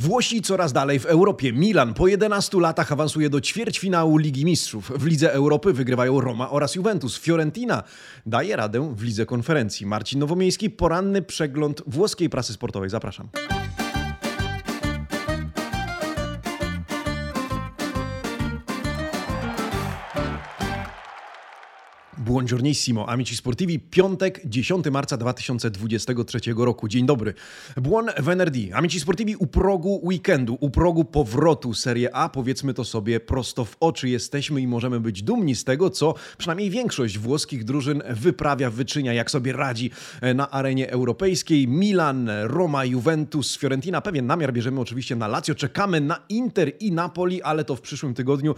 Włosi coraz dalej w Europie. Milan po 11 latach awansuje do ćwierćfinału Ligi Mistrzów. W Lidze Europy wygrywają Roma oraz Juventus. Fiorentina daje radę w Lidze Konferencji. Marcin Nowomiejski, poranny przegląd włoskiej prasy sportowej. Zapraszam. Buongiornissimo, amici sportivi, piątek, 10 marca 2023 roku. Dzień dobry. Buon venerdì. Amici sportivi, u progu weekendu, u progu powrotu Serie A, powiedzmy to sobie prosto w oczy. Jesteśmy i możemy być dumni z tego, co przynajmniej większość włoskich drużyn wyprawia, wyczynia, jak sobie radzi na arenie europejskiej. Milan, Roma, Juventus, Fiorentina. Pewien namiar bierzemy oczywiście na Lazio. Czekamy na Inter i Napoli, ale to w przyszłym tygodniu.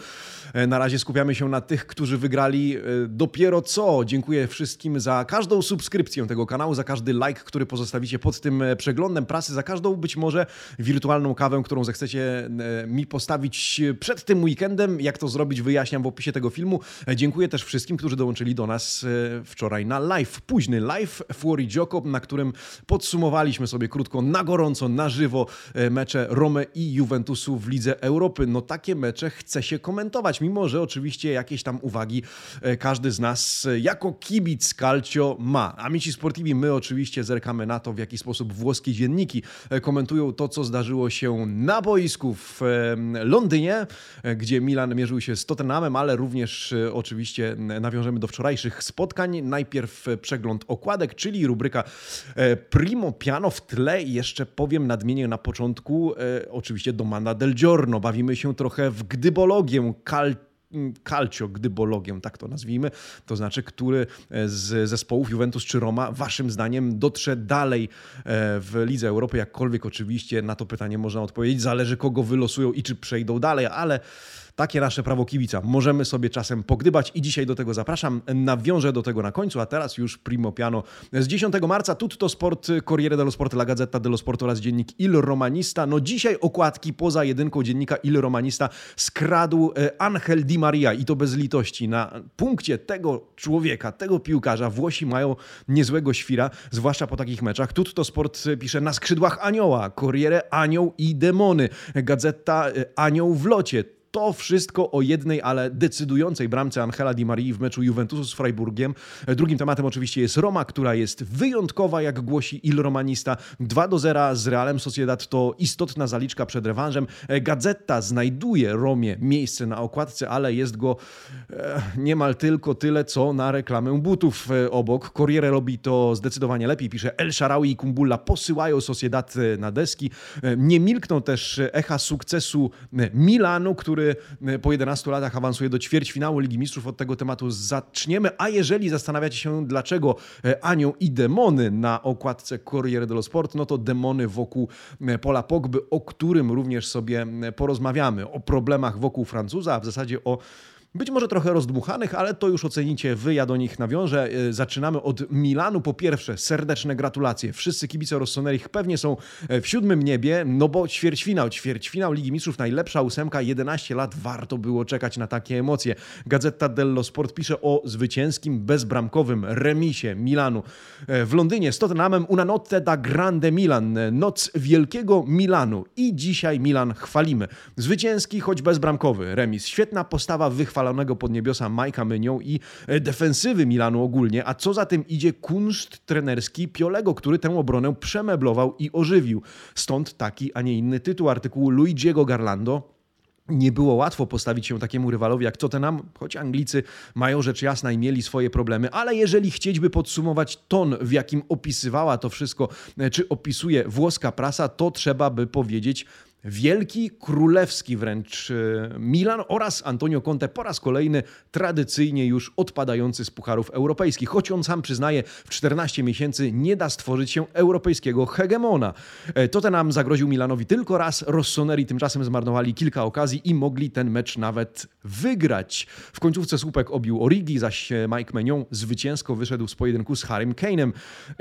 Na razie skupiamy się na tych, którzy wygrali dopiero co. Dziękuję wszystkim za każdą subskrypcję tego kanału, za każdy like, który pozostawicie pod tym e, przeglądem prasy, za każdą być może wirtualną kawę, którą zechcecie e, mi postawić przed tym weekendem. Jak to zrobić, wyjaśniam w opisie tego filmu. E, dziękuję też wszystkim, którzy dołączyli do nas wczoraj na live, późny live Fuori Gioco, na którym podsumowaliśmy sobie krótko, na gorąco, na żywo mecze Rome i Juventusu w Lidze Europy. No takie mecze chce się komentować, mimo że oczywiście jakieś tam uwagi każdy z nas jako kibic Calcio ma. Amici Sportivi, my oczywiście zerkamy na to, w jaki sposób włoskie dzienniki e, komentują to, co zdarzyło się na boisku w Londynie, e, gdzie Milan mierzył się z Tottenhamem, ale również e, oczywiście nawiążemy do wczorajszych spotkań. Najpierw przegląd okładek, czyli rubryka Primo Piano w tle. Jeszcze powiem nadmienię na początku, oczywiście Domanda del Giorno. Bawimy się trochę w gdybologię Calcio calcio, gdybologiem, tak to nazwijmy, to znaczy, który z zespołów Juventus czy Roma, waszym zdaniem, dotrze dalej e, w Lidze Europy, jakkolwiek oczywiście na to pytanie można odpowiedzieć, zależy kogo wylosują i czy przejdą dalej, ale takie nasze prawo kibica. Możemy sobie czasem pogdybać i dzisiaj do tego zapraszam. Nawiążę do tego na końcu, a teraz już primo piano. Z 10 marca Tutto Sport, Corriere dello Sport, La Gazzetta dello Sport oraz dziennik Il Romanista. No dzisiaj okładki poza jedynką dziennika Il Romanista skradł e, Angel Di Maria i to bez litości. Na punkcie tego człowieka, tego piłkarza Włosi mają niezłego świra, zwłaszcza po takich meczach. Tutto Sport pisze na skrzydłach anioła, Corriere anioł i demony, Gazeta e, anioł w locie to wszystko o jednej, ale decydującej bramce Angela Di Marii w meczu Juventusu z Freiburgiem. Drugim tematem oczywiście jest Roma, która jest wyjątkowa, jak głosi Il Romanista. 2 do 0 z Realem Sociedad to istotna zaliczka przed rewanżem. Gazetta znajduje Romie miejsce na okładce, ale jest go e, niemal tylko tyle, co na reklamę butów e, obok. Corriere robi to zdecydowanie lepiej. Pisze El Sharawi i Kumbulla posyłają Sociedad e, na deski. Nie milkną też echa sukcesu Milanu, który który e, po 11 latach awansuje do ćwierćfinału Ligi Mistrzów. Od tego tematu zaczniemy. A jeżeli zastanawiacie się, dlaczego e, Anioł i demony na okładce Corriere dello Sport, no to demony wokół e, Pola Pogby, o którym również sobie porozmawiamy. O problemach wokół Francuza, a w zasadzie o być może trochę rozdmuchanych, ale to już ocenicie wy, ja do nich nawiążę. E, zaczynamy od Milanu. Po pierwsze, serdeczne gratulacje. Wszyscy kibice Rossoneri pewnie są e, w siódmym niebie, no bo ćwierćfinał, ćwierćfinał Ligi Mistrzów, najlepsza ósemka, 11 lat, warto było czekać na takie emocje. Gazeta dello Sport pisze o zwycięskim, bezbramkowym remisie Milanu e, w Londynie z Tottenhamem una notte da grande Milan, noc wielkiego Milanu i dzisiaj Milan chwalimy. Zwycięski, choć bezbramkowy remis. Świetna postawa wychwalona chwalonego pod niebiosa Majka Mynią i e, defensywy Milanu ogólnie, a co za tym idzie kunszt trenerski Piolego, który tę obronę przemeblował i ożywił. Stąd taki, a nie inny tytuł artykułu Luigiego Garlando, nie było łatwo postawić się takiemu rywalowi jak Tottenham, choć Anglicy mają rzecz jasna i mieli swoje problemy, ale jeżeli chcieliby podsumować ton, w jakim opisywała to wszystko, e, czy opisuje włoska prasa, to trzeba by powiedzieć wielki, królewski wręcz e, Milan oraz Antonio Conte po raz kolejny tradycyjnie już odpadający z pucharów europejskich. Choć on sam przyznaje, w 14 miesięcy nie da stworzyć się europejskiego hegemona. E, Tottenham zagroził Milanowi tylko raz, Rossoneri tymczasem zmarnowali kilka okazji i mogli ten mecz nawet wygrać. W końcówce słupek obił Origi, zaś e, Mike Menion zwycięsko wyszedł z pojedynku z Harrym Kane'em.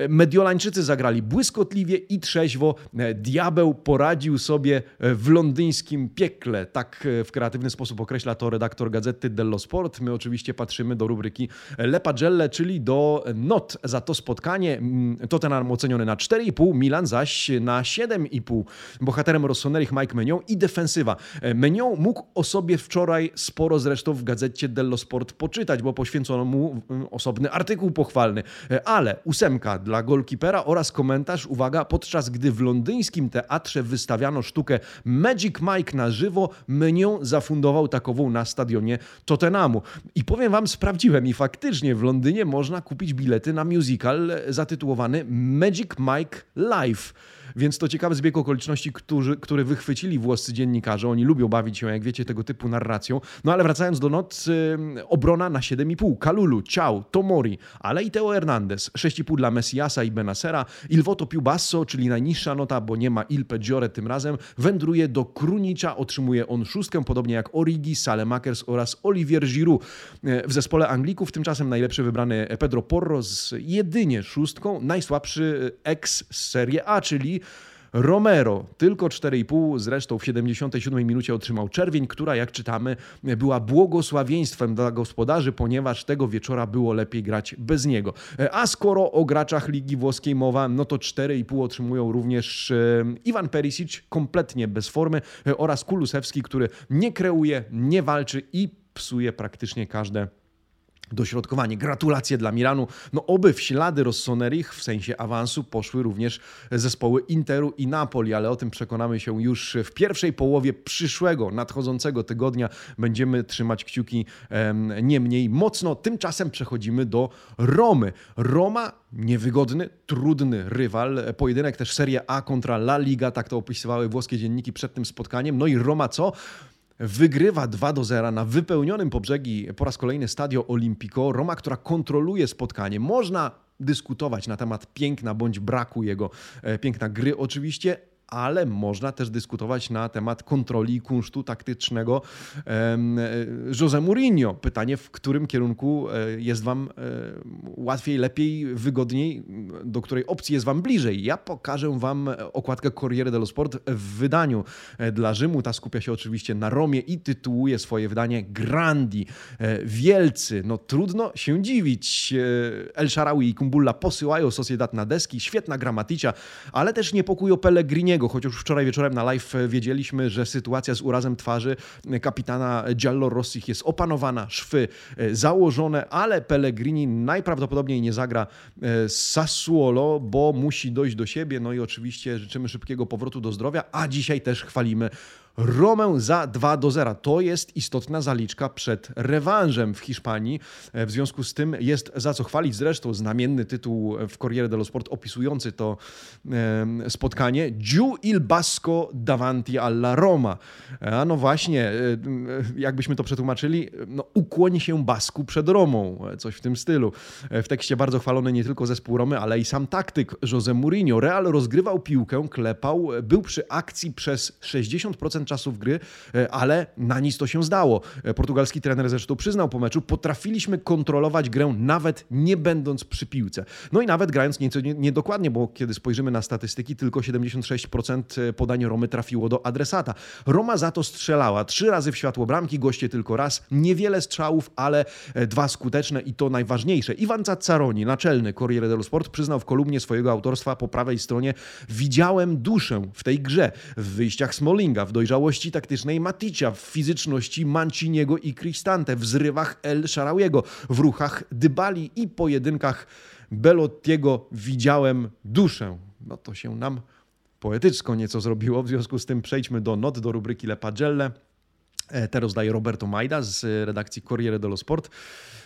Mediolańczycy zagrali błyskotliwie i trzeźwo. Diabeł poradził sobie w londyńskim piekle. Tak w kreatywny sposób określa to redaktor gazety Dello Sport. My oczywiście patrzymy do rubryki Le Pagelle, czyli do not za to spotkanie. Mm, Tottenham oceniony na 4,5, Milan zaś na 7,5. Bohaterem Rossonerich Mike Menion i defensywa. Menion mógł o sobie wczoraj sporo zresztą w gazecie Dello Sport poczytać, bo poświęcono mu mm, osobny artykuł pochwalny. Ale ósemka dla golkipera oraz komentarz, uwaga, podczas gdy w londyńskim teatrze wystawiano sztukę Magic Mike na żywo, Menion zafundował takową na stadionie Tottenhamu. I powiem wam, sprawdziłem i faktycznie w Londynie można kupić bilety na musical zatytułowany Magic Mike Live. Więc to ciekawy zbieg okoliczności, którzy, który wychwycili włoscy dziennikarze. Oni lubią bawić się, jak wiecie, tego typu narracją. No ale wracając do not, yy, obrona na 7,5. Kalulu, Ciao, Tomori, ale i Teo Hernandez. 6,5 dla Messiasa i Benasera. Il Voto Più Basso, czyli najniższa nota, bo nie ma Il Peggiore tym razem, wędruje do Krunicza. Otrzymuje on szóstkę, podobnie jak Origi, Salemakers oraz Olivier Giroud. W zespole Anglików tymczasem najlepszy wybrany Pedro Porro z jedynie szóstką. Najsłabszy ex z Serie A, czyli Romero tylko 4,5, zresztą w 77 minucie otrzymał czerwień, która jak czytamy była błogosławieństwem dla gospodarzy, ponieważ tego wieczora było lepiej grać bez niego. A skoro o graczach Ligi Włoskiej mowa, no to 4,5 otrzymują również e, Iwan Perisic, kompletnie bez formy oraz Kulusewski, który nie kreuje, nie walczy i psuje praktycznie każde dośrodkowanie. Gratulacje dla Milanu. No oby w ślady Rossonerich w sensie awansu poszły również zespoły Interu i Napoli, ale o tym przekonamy się już w pierwszej połowie przyszłego, nadchodzącego tygodnia. Będziemy trzymać kciuki um, nie mniej mocno. Tymczasem przechodzimy do Romy. Roma niewygodny, trudny rywal. Pojedynek też Serie A kontra La Liga, tak to opisywały włoskie dzienniki przed tym spotkaniem. No i Roma co? Wygrywa 2 do 0 na wypełnionym po brzegi po raz kolejny Stadio Olimpico. Roma, która kontroluje spotkanie. Można dyskutować na temat piękna bądź braku jego e, piękna gry oczywiście, ale można też dyskutować na temat kontroli i kunsztu taktycznego e, Jose Mourinho. Pytanie, w którym kierunku e, jest Wam e, łatwiej, lepiej, wygodniej, do której opcji jest Wam bliżej. Ja pokażę Wam okładkę Corriere dello Sport w wydaniu dla Rzymu. Ta skupia się oczywiście na Romie i tytułuje swoje wydanie Grandi. Wielcy. No trudno się dziwić. El Sharawi i Kumbulla posyłają Sociedad na deski. Świetna gramatycia, ale też niepokoją Pellegriniego chociaż wczoraj wieczorem na live wiedzieliśmy, że sytuacja z urazem twarzy kapitana Giallo Rossich jest opanowana, szwy e, założone, ale Pellegrini najprawdopodobniej nie zagra e, Sassuolo, bo musi dojść do siebie. No i oczywiście życzymy szybkiego powrotu do zdrowia, a dzisiaj też chwalimy Romę za 2 do 0. To jest istotna zaliczka przed rewanżem w Hiszpanii. E, w związku z tym jest za co chwalić. Zresztą znamienny tytuł w Corriere dello Sport opisujący to spotkanie. Giù il Basco davanti alla Roma. E, a no właśnie, e, jakbyśmy to przetłumaczyli, no ukłoń się Basku przed Romą. Coś w tym stylu. W tekście bardzo chwalony nie tylko zespół Romy, ale i sam taktyk Jose Mourinho. Real rozgrywał piłkę, klepał, był przy akcji przez 60% 50% czasów gry, e, ale na nic to się zdało. E, portugalski trener zresztą przyznał po meczu, potrafiliśmy kontrolować grę nawet nie będąc przy piłce. No i nawet grając nieco niedokładnie, bo kiedy spojrzymy na statystyki, tylko 76% e, podań Romy trafiło do adresata. Roma za to strzelała trzy razy w światło bramki, goście tylko raz. Niewiele strzałów, ale dwa skuteczne i to najważniejsze. Iwan Caccaroni, naczelny Corriere dello Sport, przyznał w kolumnie swojego autorstwa po prawej stronie Widziałem duszę w tej grze, w wyjściach Smolinga, w dojrzałym dojrzałości taktycznej Maticia, w fizyczności Manciniego i Cristante, w zrywach El Sharawiego, w ruchach Dybali i pojedynkach Belottiego widziałem duszę. No to się nam poetycko nieco zrobiło, w związku z tym przejdźmy do not, do rubryki Le Pagelle. E, Te rozdaje Roberto Majda z redakcji Corriere dello Sport.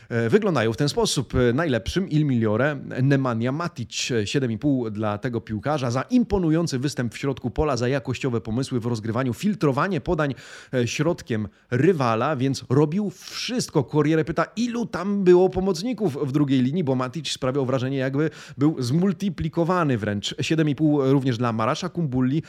E, wyglądają w ten sposób. E, najlepszym Il Migliore Nemanja Matic 7,5 dla tego piłkarza za imponujący występ w środku pola, za jakościowe pomysły w rozgrywaniu, filtrowanie podań e, środkiem rywala, więc robił wszystko. Corriere pyta, ilu tam było pomocników w drugiej linii, bo Matic sprawiał wrażenie, jakby był zmultiplikowany wręcz. 7,5 również dla Marasza Kumbulli,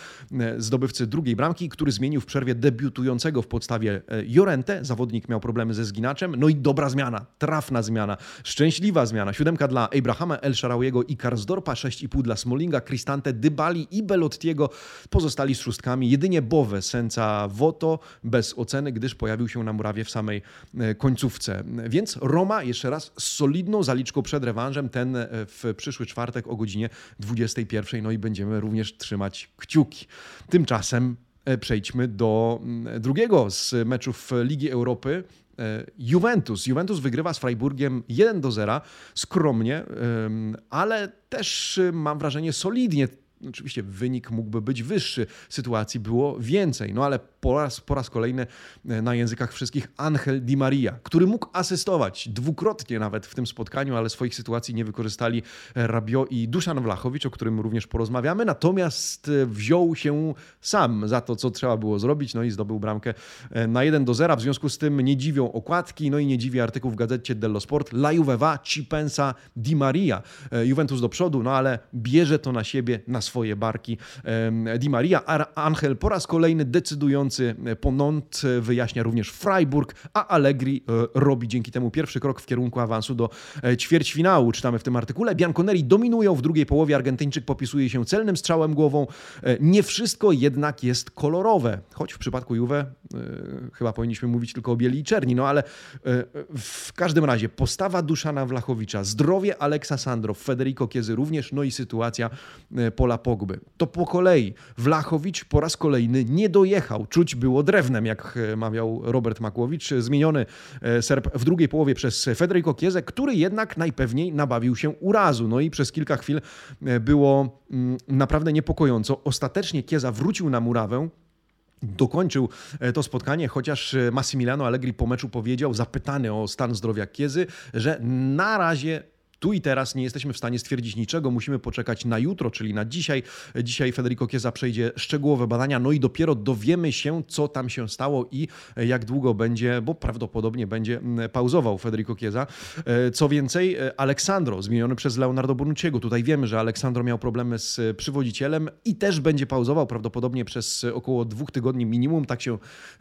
zdobywcy drugiej bramki, który zmienił w przerwie debiutującego w podstawie Jorente. Zawodnik miał problemy ze zginaczem, no i dobra zmiana trafna zmiana, szczęśliwa zmiana. Siódemka dla Abrahama El Sharawiego i Karsdorpa, 6,5 dla Smolinga, Cristante, Dybali i Belottiego. Pozostali z szóstkami jedynie Bowe, Senca, Voto bez oceny, gdyż pojawił się na murawie w samej e, końcówce. Więc Roma jeszcze raz z solidną zaliczką przed rewanżem, ten e, w przyszły czwartek o godzinie 21. No i będziemy również trzymać kciuki. Tymczasem e, przejdźmy do mm, drugiego z meczów Ligi Europy. Juventus. Juventus wygrywa z Freiburgiem 1 do 0, skromnie, ale też mam wrażenie solidnie Oczywiście wynik mógłby być wyższy, sytuacji było więcej, no ale po raz, po raz kolejny e, na językach wszystkich Angel Di Maria, który mógł asystować dwukrotnie nawet w tym spotkaniu, ale swoich sytuacji nie wykorzystali e, Rabio i Duszan Wlachowicz, o którym również porozmawiamy, natomiast e, wziął się sam za to, co trzeba było zrobić, no i zdobył bramkę na 1 do 0, w związku z tym nie dziwią okładki, no i nie dziwi artykuł w gazecie dello Sport, La Juve va, ci pensa Di Maria. Juventus do przodu, no ale bierze to na siebie, na swoje barki Di Maria. Angel po raz kolejny decydujący ponont wyjaśnia również Freiburg, a Allegri e, robi dzięki temu pierwszy krok w kierunku awansu do e, ćwierćfinału. Czytamy w tym artykule. Bianconeri dominują w drugiej połowie. Argentyńczyk popisuje się celnym strzałem głową. E, nie wszystko jednak jest kolorowe, choć w przypadku Juve chyba powinniśmy mówić tylko o bieli i czerni, no ale w każdym razie postawa Duszana Wlachowicza, zdrowie Aleksa Sandro, Federico Kiezy również, no i sytuacja Pola Pogby. To po kolei. Wlachowicz po raz kolejny nie dojechał. Czuć było drewnem, jak e, mawiał Robert Makłowicz. Zmieniony e, Serb w drugiej połowie przez Federico Chiezę, który jednak najpewniej nabawił się urazu. No i przez kilka chwil e, było mm, naprawdę niepokojąco. Ostatecznie Chieza wrócił na murawę, dokończył to spotkanie, chociaż Massimiliano Allegri po meczu powiedział, zapytany o stan zdrowia Kiezy, że na razie tu i teraz nie jesteśmy w stanie stwierdzić niczego, musimy poczekać na jutro, czyli na dzisiaj. Dzisiaj Federico Chiesa przejdzie szczegółowe badania, no i dopiero dowiemy się, co tam się stało i jak długo będzie, bo prawdopodobnie będzie pauzował Federico Chiesa. E, co więcej, e, Aleksandro, zmieniony przez Leonardo Bonucciego. Tutaj wiemy, że Aleksandro miał problemy z przywodzicielem i też będzie pauzował prawdopodobnie przez około dwóch tygodni minimum. Tak się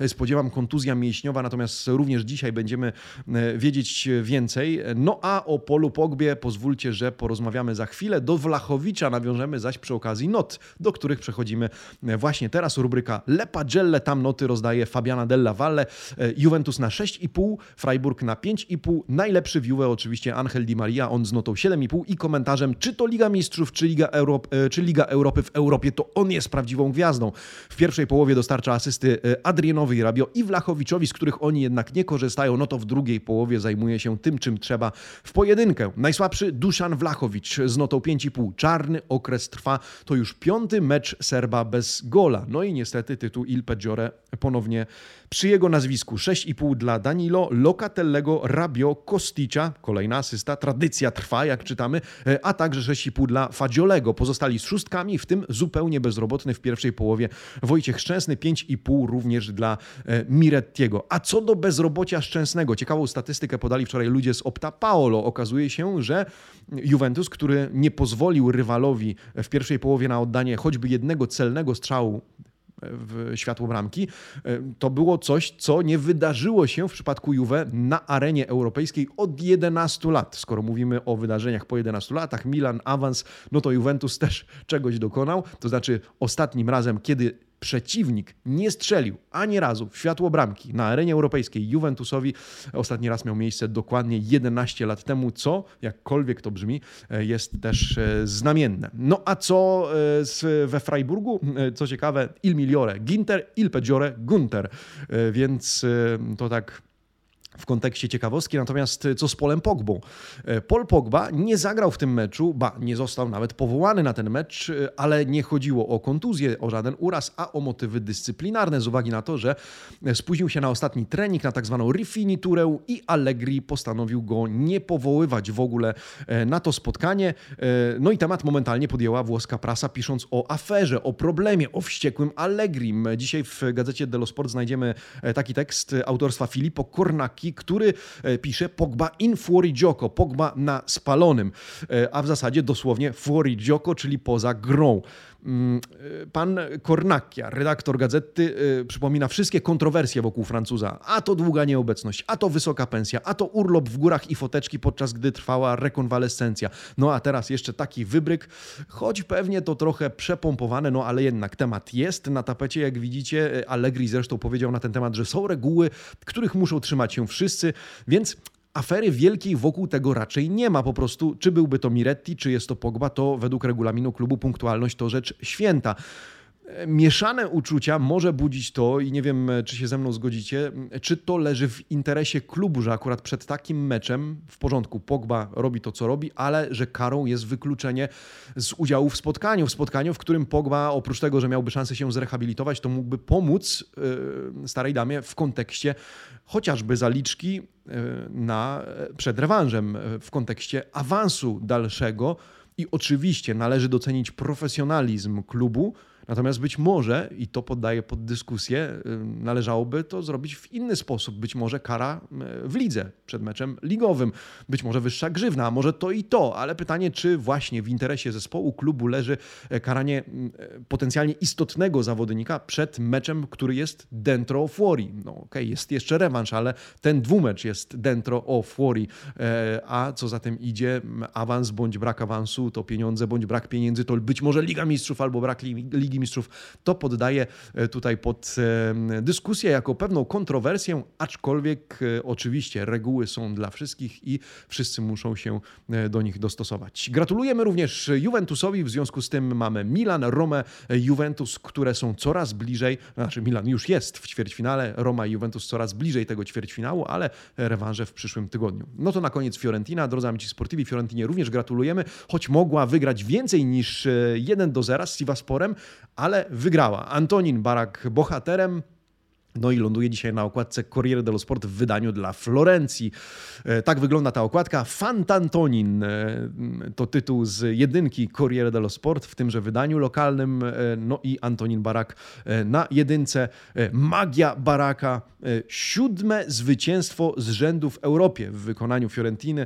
spodziewam, kontuzja mięśniowa, natomiast również dzisiaj będziemy e, wiedzieć więcej. No a o Polu Pogbie sobie pozwólcie, że porozmawiamy za chwilę. Do Wlachowicza nawiążemy zaś przy okazji not, do których przechodzimy właśnie teraz. Rubryka Le Pagelle, tam noty rozdaje Fabiana Della Valle. Juventus na 6,5, Freiburg na 5,5. Najlepszy w Juve oczywiście Angel Di Maria, on z notą 7,5 i komentarzem, czy to Liga Mistrzów, czy Liga, Europ e, czy Liga Europy w Europie, to on jest prawdziwą gwiazdą. W pierwszej połowie dostarcza asysty e, Adrianowi Rabio i Wlachowiczowi, z których oni jednak nie korzystają, no to w drugiej połowie zajmuje się tym, czym trzeba w pojedynkę. Najsłabszy Duszan Wlachowicz z notą 5,5. Czarny okres trwa. To już piąty mecz Serba bez gola. No i niestety tytuł Il Peggiore ponownie przy jego nazwisku 6,5 dla Danilo, Locatellego, Rabio, Kosticza, kolejna asysta, tradycja trwa, jak czytamy, a także 6,5 dla Fadziolego. Pozostali z szóstkami, w tym zupełnie bezrobotny w pierwszej połowie Wojciech Szczęsny, 5,5 również dla e, Mirettiego. A co do bezrobocia Szczęsnego, ciekawą statystykę podali wczoraj ludzie z Opta Paolo. Okazuje się, że Juventus, który nie pozwolił rywalowi w pierwszej połowie na oddanie choćby jednego celnego strzału w światło bramki. E, to było coś, co nie wydarzyło się w przypadku Juve na arenie europejskiej od 11 lat. Skoro mówimy o wydarzeniach po 11 latach, Milan awans, no to Juventus też czegoś dokonał. To znaczy ostatnim razem, kiedy przeciwnik nie strzelił ani razu w światło bramki na arenie europejskiej Juventusowi. Ostatni raz miał miejsce dokładnie 11 lat temu, co, jakkolwiek to brzmi, e, jest też e, znamienne. No a co e, we Freiburgu? Co ciekawe, il migliore Ginter, il peggiore Gunter. Więc to tak w kontekście ciekawostki. Natomiast co z Polem Pogbą? E, Paul Pogba nie zagrał w tym meczu, ba, nie został nawet powołany na ten mecz, e, ale nie chodziło o kontuzję, o żaden uraz, a o motywy dyscyplinarne z uwagi na to, że spóźnił się na ostatni trening, na tak zwaną rifiniturę i Allegri postanowił go nie powoływać w ogóle e, na to spotkanie. No i temat momentalnie podjęła włoska prasa, pisząc o aferze, o problemie, o wściekłym Allegrim. Dzisiaj w gazecie dello Sport znajdziemy taki tekst autorstwa Filippo Cornacchi, który e, pisze Pogba in fuori gioco, Pogba na spalonym, e, a w zasadzie dosłownie fuori gioco, czyli poza grą. Mm, pan Kornakia, redaktor gazety, przypomina wszystkie kontrowersje wokół Francuza. A to długa nieobecność, a to wysoka pensja, a to urlop w górach i foteczki, podczas gdy trwała rekonwalescencja. No a teraz jeszcze taki wybryk, choć pewnie to trochę przepompowane, no ale jednak temat jest na tapecie, jak widzicie. Allegri zresztą powiedział na ten temat, że są reguły, których muszą trzymać się wszyscy, więc afery wielkiej wokół tego raczej nie ma. Po prostu, czy byłby to Miretti, czy jest to Pogba, to według regulaminu klubu punktualność to rzecz święta. Mieszane uczucia może budzić to, i nie wiem, czy się ze mną zgodzicie, czy to leży w interesie klubu, że akurat przed takim meczem w porządku Pogba robi to, co robi, ale że karą jest wykluczenie z udziału w spotkaniu. W spotkaniu, w którym Pogba, oprócz tego, że miałby szansę się zrehabilitować, to mógłby pomóc yy, starej damie w kontekście chociażby zaliczki yy, na, przed rewanżem, w kontekście awansu dalszego. I oczywiście należy docenić profesjonalizm klubu, Natomiast być może, i to poddaję pod dyskusję, należałoby to zrobić w inny sposób. Być może kara w lidze przed meczem ligowym, być może wyższa grzywna, może to i to, ale pytanie, czy właśnie w interesie zespołu, klubu leży e, karanie e, potencjalnie istotnego zawodnika przed meczem, który jest dentro fuori. No okej, okay, jest jeszcze rewanż, ale ten dwumecz jest dentro o fuori, e, a co za tym idzie, awans bądź brak awansu, to pieniądze bądź brak pieniędzy, to być może Liga Mistrzów albo brak Ligi Ligi Mistrzów, to poddaje e, tutaj pod e, dyskusję jako pewną kontrowersję, aczkolwiek e, oczywiście reguły są dla wszystkich i wszyscy muszą się do nich dostosować. Gratulujemy również Juventusowi, w związku z tym mamy Milan, Rome, Juventus, które są coraz bliżej, znaczy Milan już jest w ćwierćfinale, Roma i Juventus coraz bliżej tego ćwierćfinału, ale rewanże w przyszłym tygodniu. No to na koniec Fiorentina, drodzy amici sportivi, Fiorentinie również gratulujemy, choć mogła wygrać więcej niż 1 do 0 z Sivasporem, ale wygrała. Antonin Barak bohaterem, no i ląduje dzisiaj na okładce Corriere dello Sport w wydaniu dla Florencji. E, tak wygląda ta okładka. Fantantonin e, to tytuł z jedynki Corriere dello Sport w tymże wydaniu lokalnym. E, no i Antonin Barak na jedynce. Magia Baraka. Siódme zwycięstwo z rzędu w Europie w wykonaniu Fiorentiny.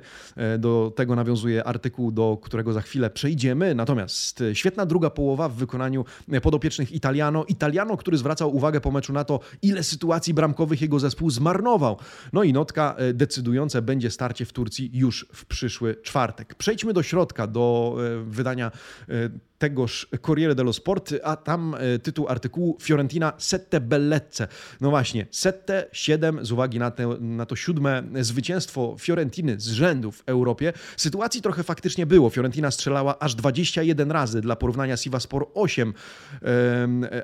Do tego nawiązuje artykuł, do którego za chwilę przejdziemy. Natomiast świetna druga połowa w wykonaniu podopiecznych Italiano. Italiano, który zwracał uwagę po meczu na to, ile ile sytuacji bramkowych jego zespół zmarnował. No i notka e, decydująca będzie starcie w Turcji już w przyszły czwartek. Przejdźmy do środka, do e, wydania e, tegoż Corriere dello Sport, a tam tytuł artykułu Fiorentina sette bellezze. No właśnie, sette, siedem z uwagi na, te, na to siódme zwycięstwo Fiorentiny z rzędu w Europie. Sytuacji trochę faktycznie było. Fiorentina strzelała aż 21 razy, dla porównania Sivaspor 8,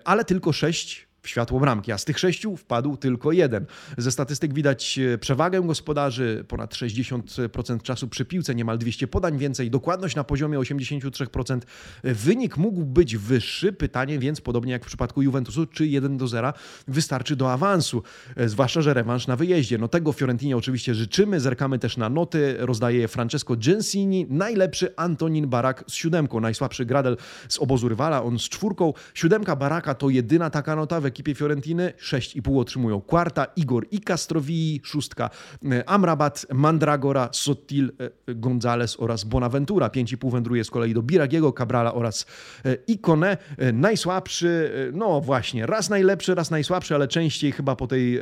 ale tylko 6 w światło bramki, a z tych sześciu wpadł tylko jeden. Ze statystyk widać e, przewagę gospodarzy, ponad 60% czasu przy piłce, niemal 200 podań więcej, dokładność na poziomie 83%. Wynik mógł być wyższy, pytanie więc, podobnie jak w przypadku Juventusu, czy 1 do 0 wystarczy do awansu, e, zwłaszcza, że rewanż na wyjeździe. No tego Fiorentinie oczywiście życzymy, zerkamy też na noty, rozdaje je Francesco Gensini, najlepszy Antonin Barak z siódemką, najsłabszy Gradel z obozu rywala, on z czwórką. Siódemka Baraka to jedyna taka nota w ekipie Fiorentiny. 6,5 otrzymują Quarta, Igor i Castrovii, szóstka e, Amrabat, Mandragora, Sottil, e, Gonzales oraz Bonaventura. 5,5 wędruje z kolei do Biragiego, Cabrala oraz e, Ikone. Najsłabszy, no właśnie, raz najlepszy, raz najsłabszy, ale częściej chyba po tej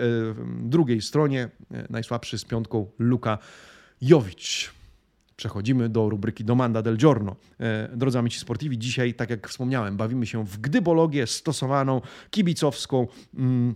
drugiej stronie. Najsłabszy z piątką Luka Jowicz. Przechodzimy do rubryki Domanda del Giorno. E, drodzy amici sportivi, dzisiaj, tak jak wspomniałem, bawimy się w gdybologię stosowaną, kibicowską. Mm,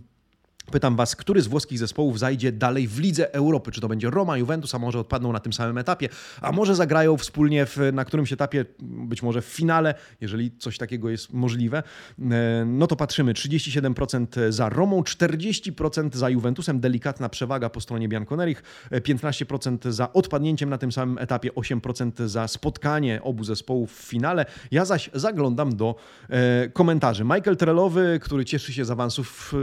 Pytam Was, który z włoskich zespołów zajdzie dalej w Lidze Europy? Czy to będzie Roma, Juventus, a może odpadną na tym samym etapie, a może zagrają wspólnie w, na którymś etapie, być może w finale, jeżeli coś takiego jest możliwe. E, no to patrzymy, 37% za Romą, 40% za Juventusem, delikatna przewaga po stronie Bianconerich, 15% za odpadnięciem na tym samym etapie, 8% za spotkanie obu zespołów w finale. Ja zaś zaglądam do e, komentarzy. Michael Trelowy, który cieszy się z awansów,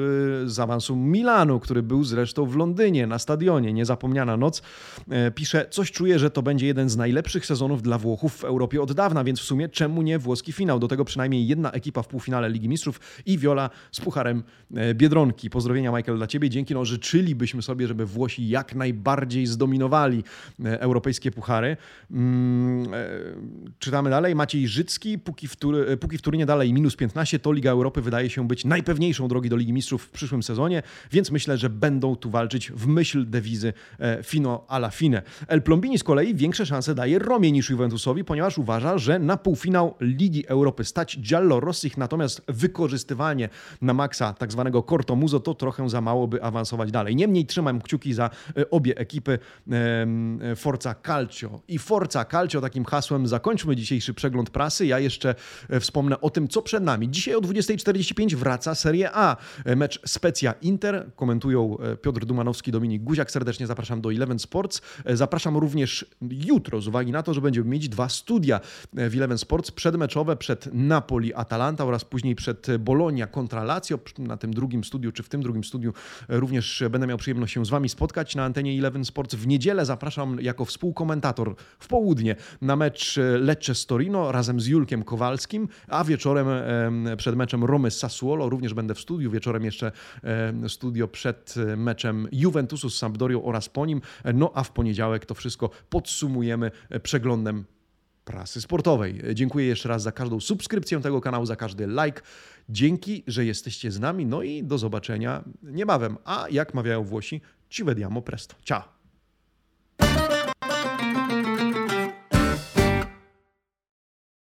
z awansu kibicu Milanu, który był zresztą w Londynie na stadionie. Niezapomniana noc. E, pisze, coś czuję, że to będzie jeden z najlepszych sezonów dla Włochów w Europie od dawna, więc w sumie czemu nie włoski finał? Do tego przynajmniej jedna ekipa w półfinale Ligi Mistrzów i Viola z pucharem e, Biedronki. Pozdrowienia Michael dla Ciebie. Dzięki, no życzylibyśmy sobie, żeby Włosi jak najbardziej zdominowali e, europejskie puchary. Mm, czytamy dalej. Maciej Życki, póki w, póki w Turynie dalej minus 15, to Liga Europy wydaje się być najpewniejszą drogi do Ligi Mistrzów w przyszłym sezonie, więc myślę, że będą tu walczyć w myśl dewizy fino alla fine. El Plombini z kolei większe szanse daje Romie niż Juventusowi, ponieważ uważa, że na półfinał Ligi Europy stać Giallo Rossich, natomiast wykorzystywanie na maksa tak zwanego Corto Muzo to trochę za mało, by awansować dalej. Niemniej trzymam kciuki za e, obie ekipy Forza Calcio. I Forza Calcio takim hasłem zakończmy dzisiejszy przegląd prasy. Ja jeszcze e, wspomnę o tym, co przed nami. Dzisiaj o 20.45 wraca Serie A. E, mecz Specja Inter. Komentują Piotr Dumanowski, Dominik Guziak. Serdecznie zapraszam do Eleven Sports. Zapraszam również jutro z uwagi na to, że będziemy mieć dwa studia w Eleven Sports przedmeczowe przed Napoli Atalanta oraz później przed Bologna kontra Lazio. Na tym drugim studiu, czy w tym drugim studiu również będę miał przyjemność się z Wami spotkać na antenie Eleven Sports. W niedzielę zapraszam jako współkomentator w południe na mecz Lecce z Torino razem z Julkiem Kowalskim, a wieczorem przed meczem Romy z Sassuolo również będę w studiu. Wieczorem jeszcze studio przed meczem Juventusu z Sampdorią oraz po nim. No a w poniedziałek to wszystko podsumujemy przeglądem prasy sportowej. Dziękuję jeszcze raz za każdą subskrypcję tego kanału, za każdy like. Dzięki, że jesteście z nami. No i do zobaczenia niebawem. A jak mawiają Włosi, ci vediamo presto. Ciao!